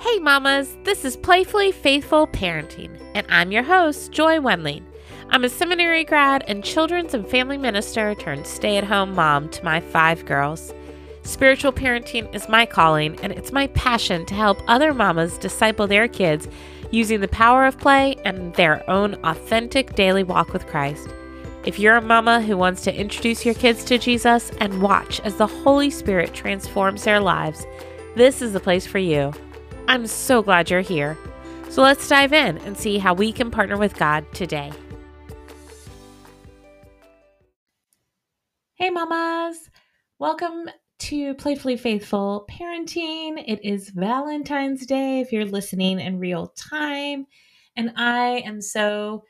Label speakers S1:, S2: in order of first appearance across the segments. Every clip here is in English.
S1: Hey, mamas, this is Playfully Faithful Parenting, and I'm your host, Joy Wendling. I'm a seminary grad and children's and family minister turned stay at home mom to my five girls. Spiritual parenting is my calling, and it's my passion to help other mamas disciple their kids using the power of play and their own authentic daily walk with Christ. If you're a mama who wants to introduce your kids to Jesus and watch as the Holy Spirit transforms their lives, this is the place for you. I'm so glad you're here. So let's dive in and see how we can partner with God today. Hey, mamas! Welcome to Playfully Faithful Parenting. It is Valentine's Day if you're listening in real time. And I am so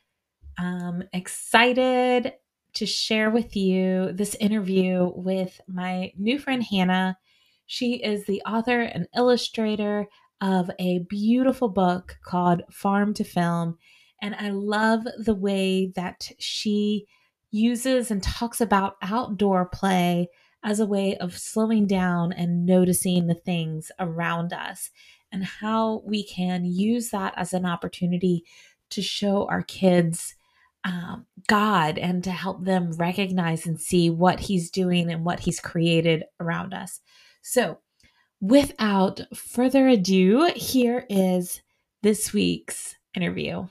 S1: um, excited to share with you this interview with my new friend Hannah. She is the author and illustrator of a beautiful book called Farm to Film. And I love the way that she uses and talks about outdoor play as a way of slowing down and noticing the things around us and how we can use that as an opportunity to show our kids um, God and to help them recognize and see what He's doing and what He's created around us. So, without further ado, here is this week's interview.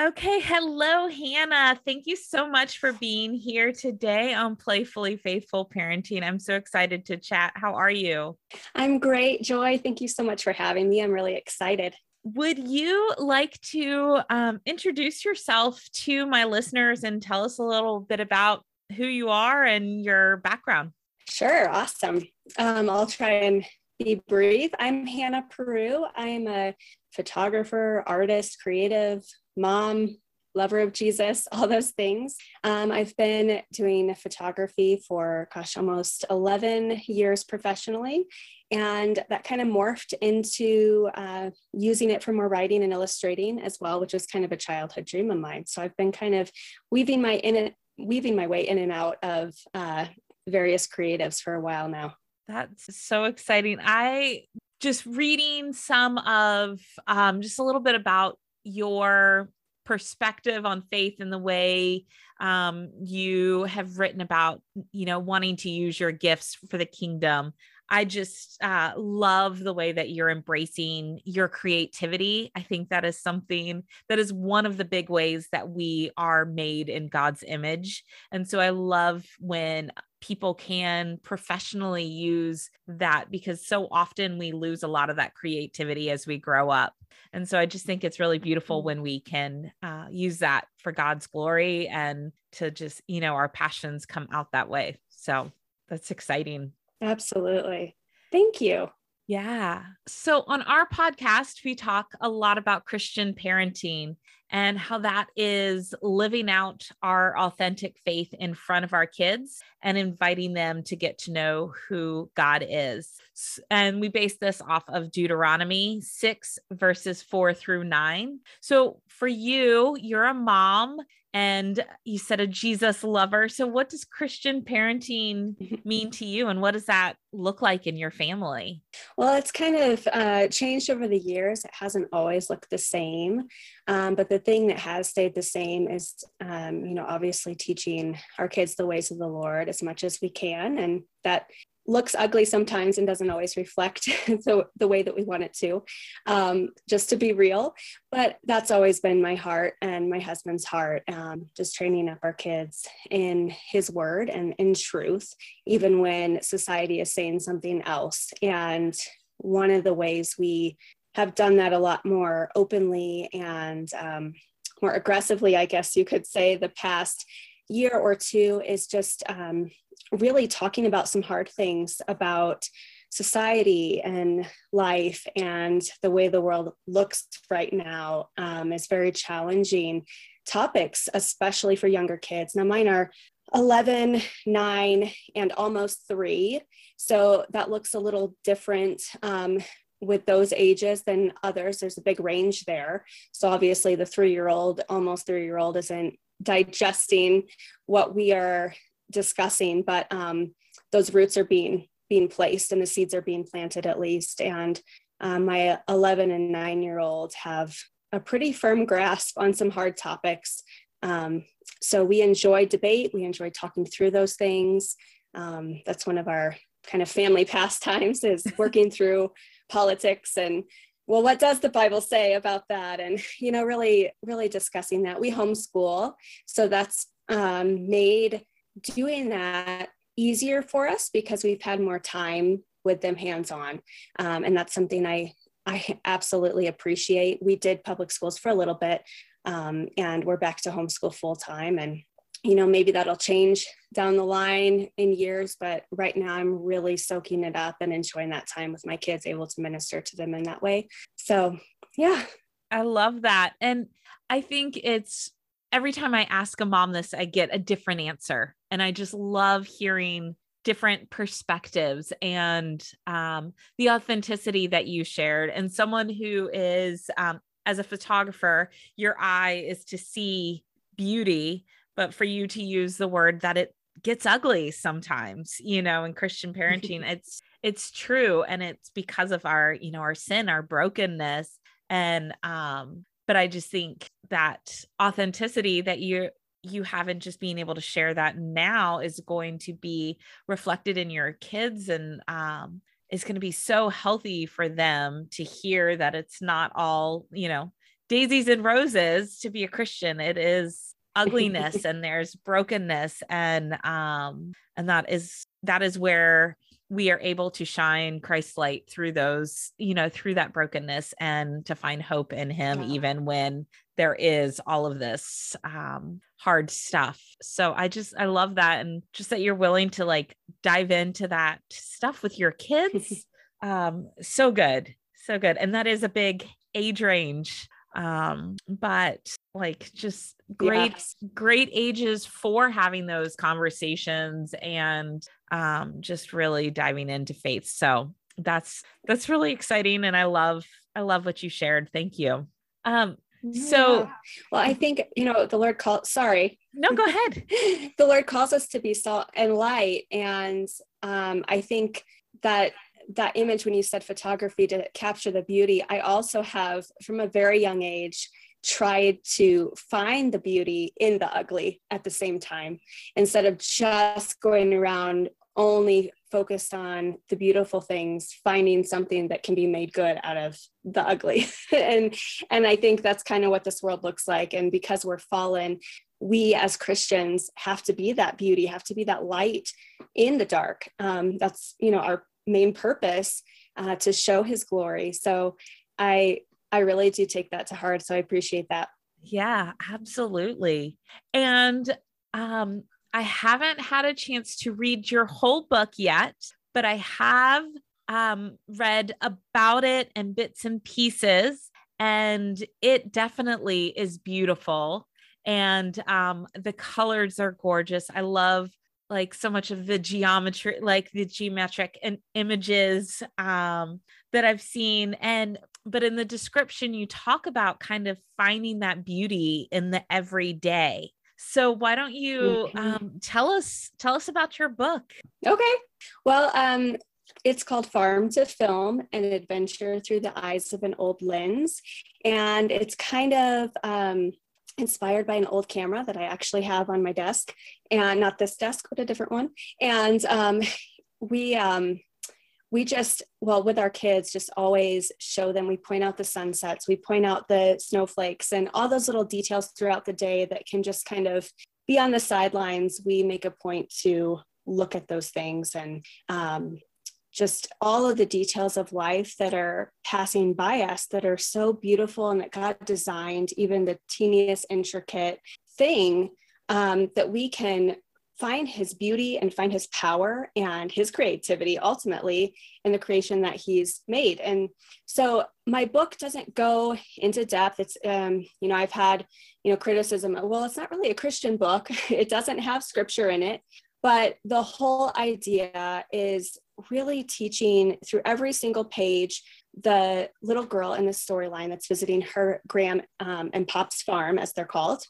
S1: Okay, hello, Hannah. Thank you so much for being here today on Playfully Faithful Parenting. I'm so excited to chat. How are you?
S2: I'm great, Joy. Thank you so much for having me. I'm really excited.
S1: Would you like to um, introduce yourself to my listeners and tell us a little bit about who you are and your background?
S2: Sure, awesome. Um, I'll try and be brief. I'm Hannah Peru. I'm a photographer, artist, creative, mom, lover of Jesus, all those things. Um, I've been doing photography for, gosh, almost 11 years professionally. And that kind of morphed into uh, using it for more writing and illustrating as well, which is kind of a childhood dream of mine. So I've been kind of weaving my in weaving my way in and out of uh, various creatives for a while now.
S1: That's so exciting. I just reading some of um, just a little bit about your perspective on faith and the way um, you have written about, you know, wanting to use your gifts for the kingdom. I just uh, love the way that you're embracing your creativity. I think that is something that is one of the big ways that we are made in God's image. And so I love when people can professionally use that because so often we lose a lot of that creativity as we grow up. And so I just think it's really beautiful mm-hmm. when we can uh, use that for God's glory and to just, you know, our passions come out that way. So that's exciting.
S2: Absolutely. Thank you.
S1: Yeah. So on our podcast, we talk a lot about Christian parenting and how that is living out our authentic faith in front of our kids and inviting them to get to know who God is. And we base this off of Deuteronomy 6, verses 4 through 9. So for you, you're a mom and you said a Jesus lover. So, what does Christian parenting mean to you, and what does that look like in your family?
S2: Well, it's kind of uh, changed over the years. It hasn't always looked the same, um, but the thing that has stayed the same is, um, you know, obviously teaching our kids the ways of the Lord as much as we can, and that looks ugly sometimes and doesn't always reflect the, the way that we want it to, um, just to be real. But that's always been my heart and my husband's heart, um, just training up our kids in his word and in truth, even when society is saying something else. And one of the ways we have done that a lot more openly and um, more aggressively, I guess you could say, the past year or two is just um, really talking about some hard things about society and life and the way the world looks right now um, is very challenging topics, especially for younger kids. Now, mine are 11, 9, and almost 3. So that looks a little different um, with those ages than others. There's a big range there. So obviously, the three year old, almost three year old, isn't digesting what we are discussing, but um, those roots are being being placed and the seeds are being planted at least. And um, my 11 and 9 year old have a pretty firm grasp on some hard topics. Um, so we enjoy debate, we enjoy talking through those things. Um, that's one of our kind of family pastimes is working through politics and well what does the bible say about that? And you know really really discussing that. We homeschool so that's um, made doing that easier for us because we've had more time with them hands on um, and that's something i i absolutely appreciate. We did public schools for a little bit um, and we're back to homeschool full time and you know maybe that'll change down the line in years but right now i'm really soaking it up and enjoying that time with my kids able to minister to them in that way. So yeah.
S1: I love that. And i think it's every time i ask a mom this i get a different answer. And i just love hearing different perspectives and um, the authenticity that you shared. And someone who is um, as a photographer your eye is to see beauty but for you to use the word that it gets ugly sometimes you know in christian parenting it's it's true and it's because of our you know our sin our brokenness. And um but i just think that authenticity that you you haven't just being able to share that now is going to be reflected in your kids and um is going to be so healthy for them to hear that it's not all you know daisies and roses to be a christian. It is ugliness and there's brokenness and um and that is that is where we are able to shine Christ's light through those, you know, through that brokenness and to find hope in him yeah. even when there is all of this um hard stuff. So I just I love that and just that you're willing to like dive into that stuff with your kids. um so good. So good. And that is a big age range um but like just great great ages for having those conversations and um just really diving into faith so that's that's really exciting and i love i love what you shared. Thank you. Um so yeah.
S2: well i think you know the lord called sorry.
S1: No go ahead.
S2: The lord calls us to be salt and light and um i think that that image when you said photography to capture the beauty i also have from a very young age tried to find the beauty in the ugly at the same time instead of just going around only focused on the beautiful things finding something that can be made good out of the ugly. And and i think that's kind of what this world looks like. And because we're fallen we as christians have to be that beauty have to be that light in the dark. Um, that's you know our main purpose uh, to show his glory. So I I really do take that to heart. So I appreciate that.
S1: Yeah, absolutely. And um, I haven't had a chance to read your whole book yet, but I have um, read about it and bits and pieces, and it definitely is beautiful. And um, the colors are gorgeous. I love like so much of the geometry like the geometric and images um that I've seen and but in the description you talk about kind of finding that beauty in the everyday so why don't you mm-hmm. um, tell us tell us about your book
S2: okay well um it's called Farm to Film An Adventure Through the Eyes of an Old Lens. And it's kind of um, inspired by an old camera that I actually have on my desk, and not this desk, but a different one. And um, we um, we just well with our kids just always show them. We point out the sunsets, we point out the snowflakes, and all those little details throughout the day that can just kind of be on the sidelines. We make a point to look at those things and um, just all of the details of life that are passing by us that are so beautiful and that God designed, even the teeniest intricate thing um, that we can find his beauty and find his power and his creativity ultimately in the creation that he's made. And so my book doesn't go into depth. It's um, you know i've had you know criticism. Well it's not really a christian book. It doesn't have scripture in it. But the whole idea is really teaching through every single page the little girl in the storyline that's visiting her Graham um, and Pop's farm, as they're called.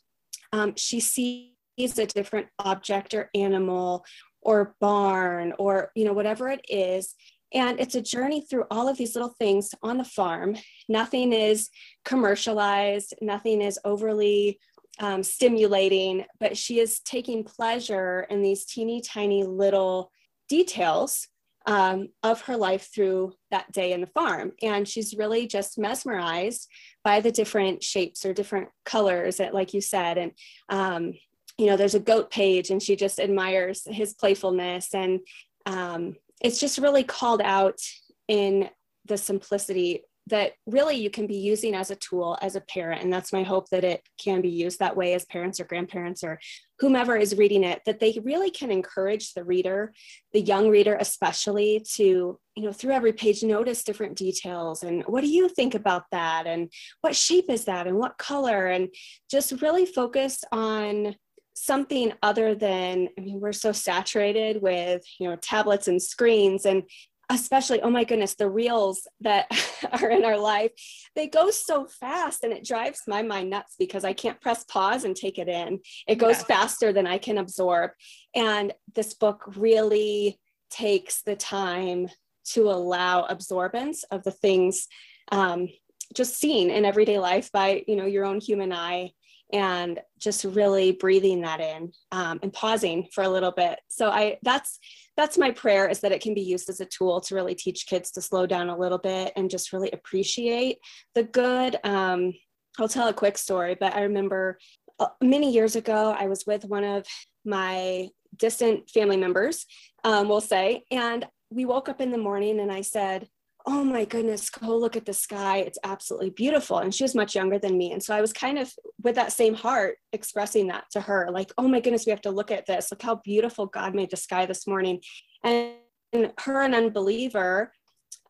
S2: Um, she sees a different object or animal or barn or you know whatever it is And it's a journey through all of these little things on the farm. Nothing is commercialized, nothing is overly um, stimulating, but she is taking pleasure in these teeny tiny little details um, of her life through that day in the farm. And she's really just mesmerized by the different shapes or different colors, that, like you said. And, um, you know, there's a goat page, and she just admires his playfulness. And um, it's just really called out in the simplicity that really you can be using as a tool as a parent. And that's my hope that it can be used that way as parents or grandparents or whomever is reading it, that they really can encourage the reader, the young reader especially, to, you know, through every page, notice different details. And what do you think about that? And what shape is that? And what color? And just really focus on something other than i mean we're so saturated with you know tablets and screens and especially oh my goodness the reels that are in our life. They go so fast and it drives my mind nuts because i can't press pause and take it in. It goes yeah. faster than i can absorb. And this book really takes the time to allow absorbance of the things um, just seen in everyday life by you know your own human eye and just really breathing that in um, and pausing for a little bit. So i that's that's my prayer is that it can be used as a tool to really teach kids to slow down a little bit and just really appreciate the good um, i'll tell a quick story but i remember uh, many years ago i was with one of my distant family members um, we'll say and we woke up in the morning and i said oh my goodness, go look at the sky. It's absolutely beautiful. And she was much younger than me. And so I was kind of with that same heart expressing that to her, like, oh my goodness, we have to look at this. Look how beautiful God made the sky this morning. And, her, an unbeliever,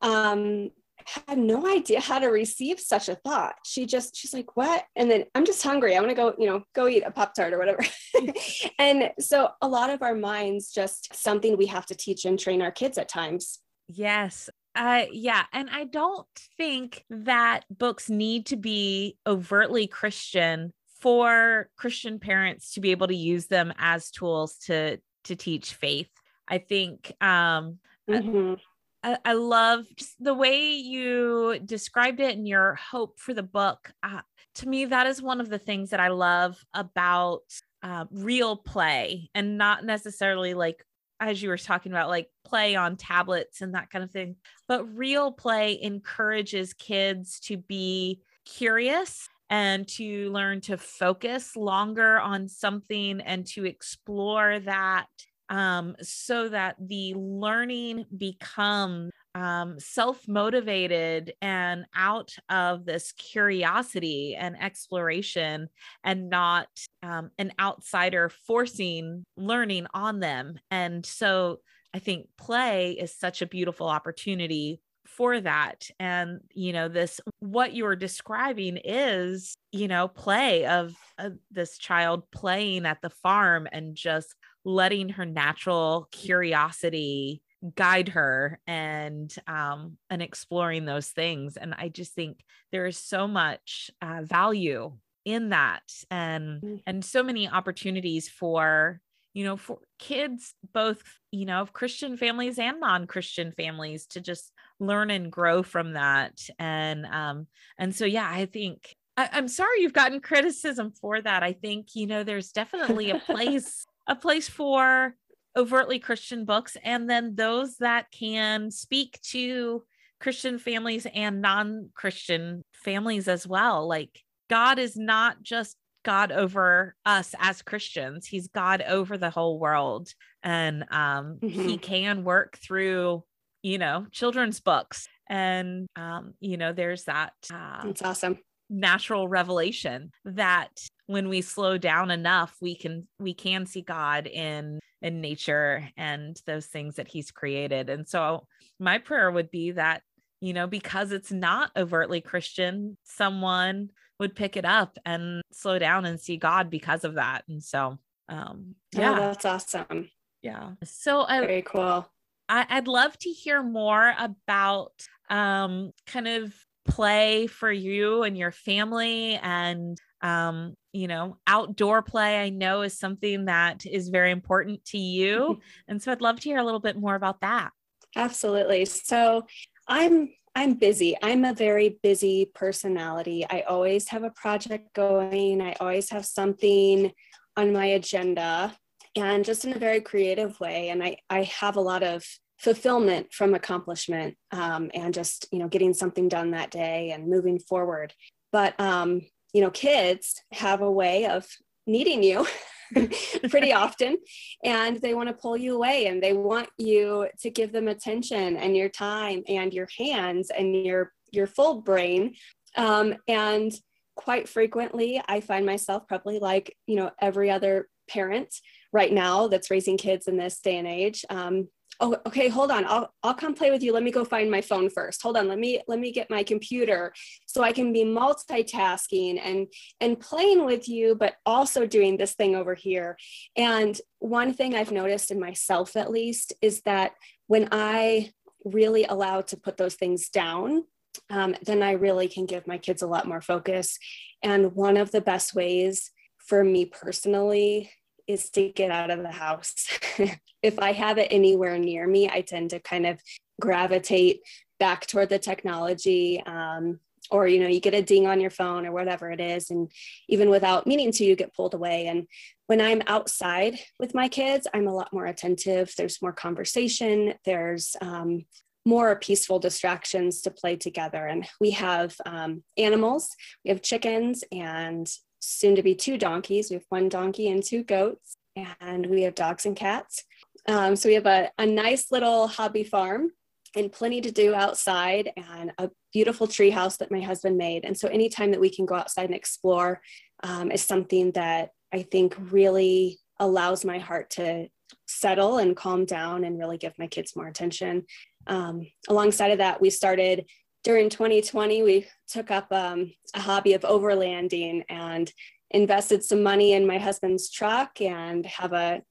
S2: um, had no idea how to receive such a thought. She just, she's like, what? And then I'm just hungry. I want to go, you know, go eat a Pop Tart or whatever. and so a lot of our minds, just something we have to teach and train our kids at times.
S1: Yes. Uh, yeah. And I don't think that books need to be overtly Christian for Christian parents to be able to use them as tools to to teach faith. I think um mm-hmm. I, I, love the way you described it and your hope for the book. Uh, to me, that is one of the things that I love about uh, real play and not necessarily like as you were talking about, like play on tablets and that kind of thing. But real play encourages kids to be curious and to learn to focus longer on something and to explore that um, so that the learning becomes um, self motivated and out of this curiosity and exploration, and not um, an outsider forcing learning on them. And so I think play is such a beautiful opportunity for that and you know this what you're describing is you know play of, of this child playing at the farm and just letting her natural curiosity guide her and um and exploring those things and i just think there is so much uh, value in that and mm. and so many opportunities for you know for kids both you know of christian families and non-christian families to just learn and grow from that and um and so yeah i think I, i'm sorry you've gotten criticism for that i think you know there's definitely a place a place for overtly Christian books and then those that can speak to Christian families and non Christian families as well. Like, God is not just God over us as Christians, He's God over the whole world. And um, mm-hmm. He can work through, you know, children's books. And, um, you know, there's that.
S2: Uh, That's awesome.
S1: Natural revelation that when we slow down enough we can we can see god in in nature and those things that he's created. And so my prayer would be that you know because it's not overtly christian someone would pick it up and slow down and see god because of that. And so um
S2: oh, yeah. oh, that's awesome.
S1: Yeah. So
S2: uh, very cool.
S1: I, i'd love to hear more about um kind of play for you and your family and um, you know, outdoor play, I know is something that is very important to you. and so I'd love to hear a little bit more about that.
S2: Absolutely. So I'm I'm busy. I'm a very busy personality. I always have a project going. I always have something on my agenda and just in a very creative way. And I, I have a lot of fulfillment from accomplishment um, and just, you know, getting something done that day and moving forward. But, um, you know, kids have a way of needing you pretty often and they want to pull you away and they want you to give them attention and your time and your hands and your your full brain. Um, and quite frequently i find myself probably like you know every other parent right now that's raising kids in this day and age. Um, oh okay hold on. I'll i'll come play with you. Let me go find my phone first. Hold on. Let me let me get my computer so i can be multitasking and and playing with you but also doing this thing over here. And one thing i've noticed in myself at least is that when i really allow to put those things down um, then i really can give my kids a lot more focus. And one of the best ways for me personally is to get out of the house. if I have it anywhere near me, I tend to kind of gravitate back toward the technology. Um, or you know you get a ding on your phone or whatever it is and even without meaning to you get pulled away and when i'm outside with my kids i'm a lot more attentive there's more conversation there's um, more peaceful distractions to play together and we have um, animals we have chickens and soon to be two donkeys. We have one donkey and two goats, and we have dogs and cats. Um, so we have a, a nice little hobby farm and plenty to do outside and a beautiful tree house that my husband made. And so anytime that we can go outside and explore um, is something that I think really allows my heart to settle and calm down and really give my kids more attention. Um, alongside of that, we started during 2020, we took up um, a hobby of overlanding and invested some money in my husband's truck and have a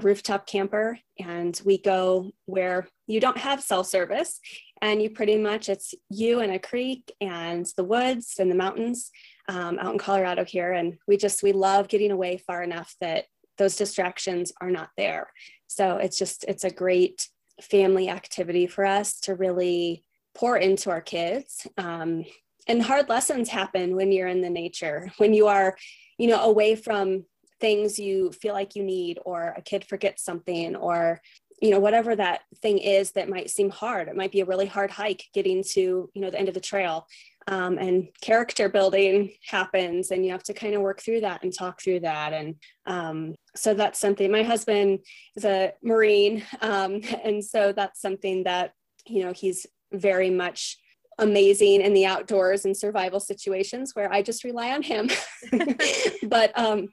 S2: rooftop camper. And we go where you don't have cell service, and you pretty much it's you and a creek and the woods and the mountains um, out in Colorado here. And we just we love getting away far enough that those distractions are not there. So it's just it's a great family activity for us to really pour into our kids. Um, and hard lessons happen when you're in the nature, when you are, you know, away from things you feel like you need, or a kid forgets something, or you know whatever that thing is that might seem hard it might be a really hard hike getting to you know the end of the trail um, and character building happens and you have to kind of work through that and talk through that and um, so that's something my husband is a marine um, and so that's something that you know he's very much amazing in the outdoors and survival situations where I just rely on him. but um,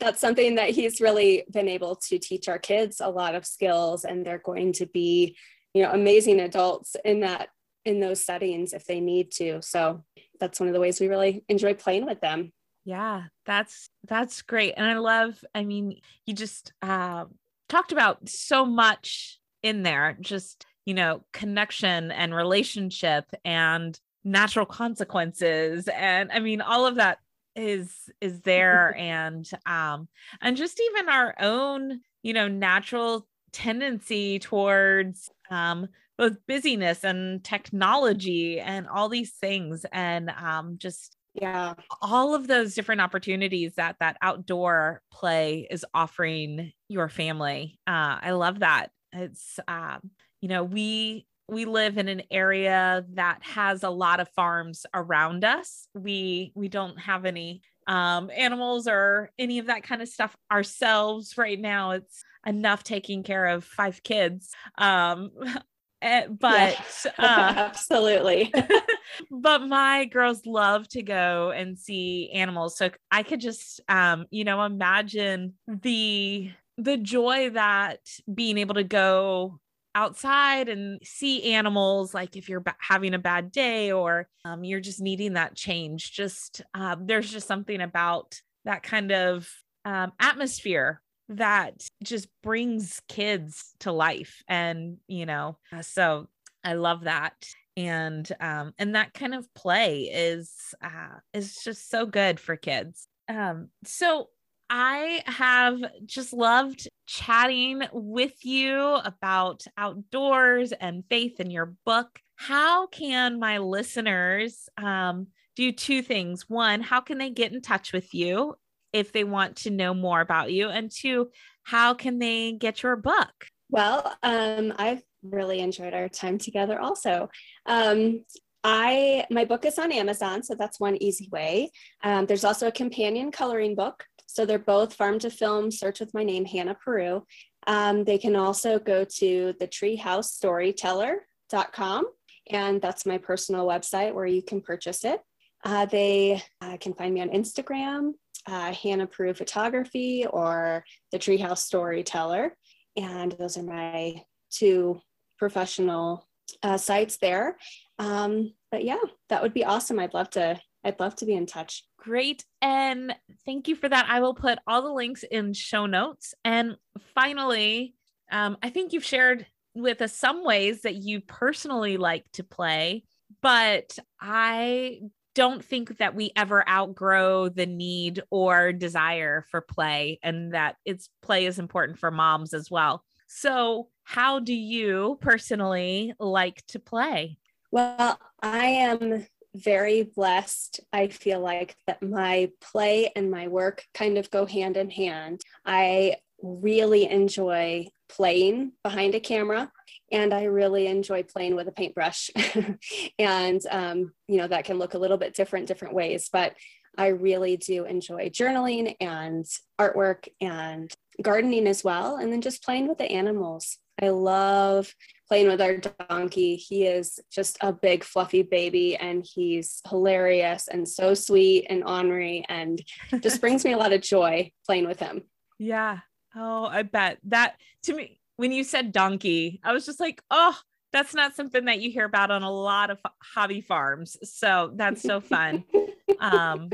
S2: that's something that he's really been able to teach our kids a lot of skills, and they're going to be, you know, amazing adults in that in those settings if they need to. So that's one of the ways we really enjoy playing with them.
S1: Yeah, that's that's great, and I love. I mean, you just uh, talked about so much in there, just you know, connection and relationship and natural consequences. And I mean, all of that is is there and um and just even our own you know natural tendency towards um both busyness and technology and all these things and um just
S2: yeah
S1: all of those different opportunities that that outdoor play is offering your family uh i love that it's um you know we we live in an area that has a lot of farms around us. We we don't have any um, animals or any of that kind of stuff ourselves right now. It's enough taking care of five kids. Um, eh, but
S2: yeah, uh, absolutely.
S1: but my girls love to go and see animals. So i could just um, you know imagine the the joy that being able to go outside and see animals like if you're having a bad day or um, you're just needing that change just uh, there's just something about that kind of um, atmosphere that just brings kids to life and you know uh, so i love that. And um and that kind of play is uh is just so good for kids. Um so I have just loved chatting with you about outdoors and faith in your book. How can my listeners um, do two things? One, how can they get in touch with you if they want to know more about you? And two, how can they get your book?
S2: Well, um, I've really enjoyed our time together also. Um, I my book is on Amazon, so that's one easy way. Um, there's also a companion coloring book. So they're both farm to film. Search with my name, Hannah Peru. Um, they can also go to the treehousestoryteller.com, and that's my personal website where you can purchase it. Uh, they uh, can find me on Instagram, uh, Hannah Peru Photography, or the Treehouse Storyteller. And those are my two professional uh, sites there. Um, but yeah, that would be awesome. I'd love to. I'd love to be in touch.
S1: Great. And thank you for that. I will put all the links in show notes. And finally, um, I think you've shared with us some ways that you personally like to play, but I don't think that we ever outgrow the need or desire for play and that it's play is important for moms as well. So, how do you personally like to play?
S2: Well, I am very blessed. I feel like that my play and my work kind of go hand in hand. I really enjoy playing behind a camera and I really enjoy playing with a paintbrush. and, um, you know, that can look a little bit different, different ways, but I really do enjoy journaling and artwork and gardening as well. And then just playing with the animals. I love playing with our donkey. He is just a big fluffy baby and he's hilarious and so sweet and ornery and just brings me a lot of joy playing with him.
S1: Yeah. Oh, I bet that to me when you said donkey, I was just like, "Oh, that's not something that you hear about on a lot of hobby farms." So, that's so fun. um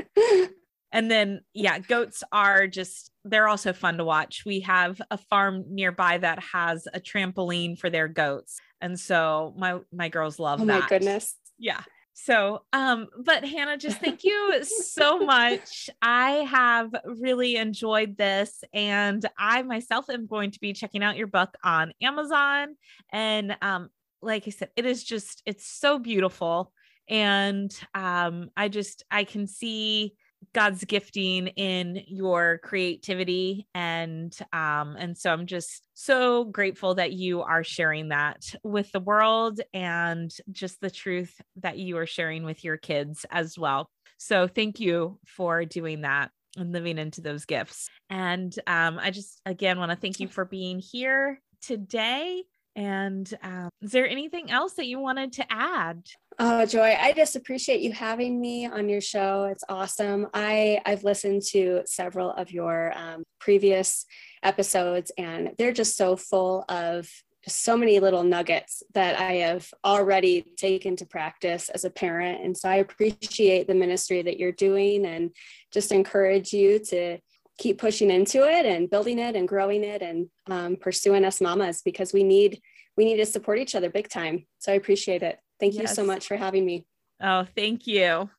S1: and then yeah, goats are just they're also fun to watch. We have a farm nearby that has a trampoline for their goats. And so my my girls love
S2: oh
S1: that.
S2: my goodness.
S1: Yeah. So, um, but Hannah, just thank you so much. I have really enjoyed this, and I myself am going to be checking out your book on Amazon. And um, like I said, it is just it's so beautiful, and um, I just I can see God's gifting in your creativity and um and so I'm just so grateful that you are sharing that with the world and just the truth that you are sharing with your kids as well. So thank you for doing that and living into those gifts. And um I just again want to thank you for being here today and um, is there anything else that you wanted to add?
S2: Oh, Joy, I just appreciate you having me on your show. It's awesome. I I've listened to several of your um, previous episodes, and they're just so full of so many little nuggets that I have already taken to practice as a parent. And so I appreciate the ministry that you're doing, and just encourage you to keep pushing into it and building it and growing it and um, pursuing us mamas because we need we need to support each other big time so i appreciate it thank yes. you so much for having me.
S1: Oh thank you.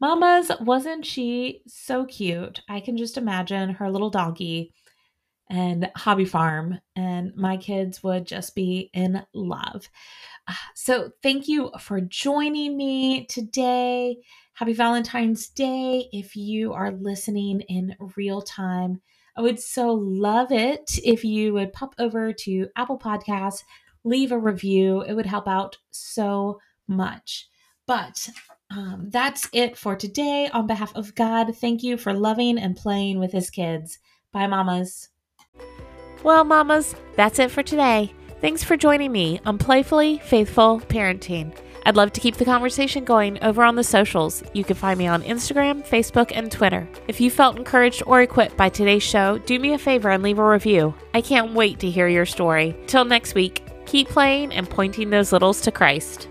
S1: Mamas wasn't she so cute? I can just imagine her little donkey and hobby farm and my kids would just be in love. Uh, so thank you for joining me today. Happy Valentine's Day. If you are listening in real time. I would so love it if you would pop over to Apple Podcasts, leave a review. It would help out so much. But um, that's it for today. On behalf of God, thank you for loving and playing with his kids. Bye, mamas. Well, mamas, that's it for today. Thanks for joining me on Playfully Faithful Parenting. I'd love to keep the conversation going over on the socials. You can find me on Instagram, Facebook, and Twitter. If you felt encouraged or equipped by today's show, do me a favor and leave a review. I can't wait to hear your story. Till next week, keep playing and pointing those littles to Christ.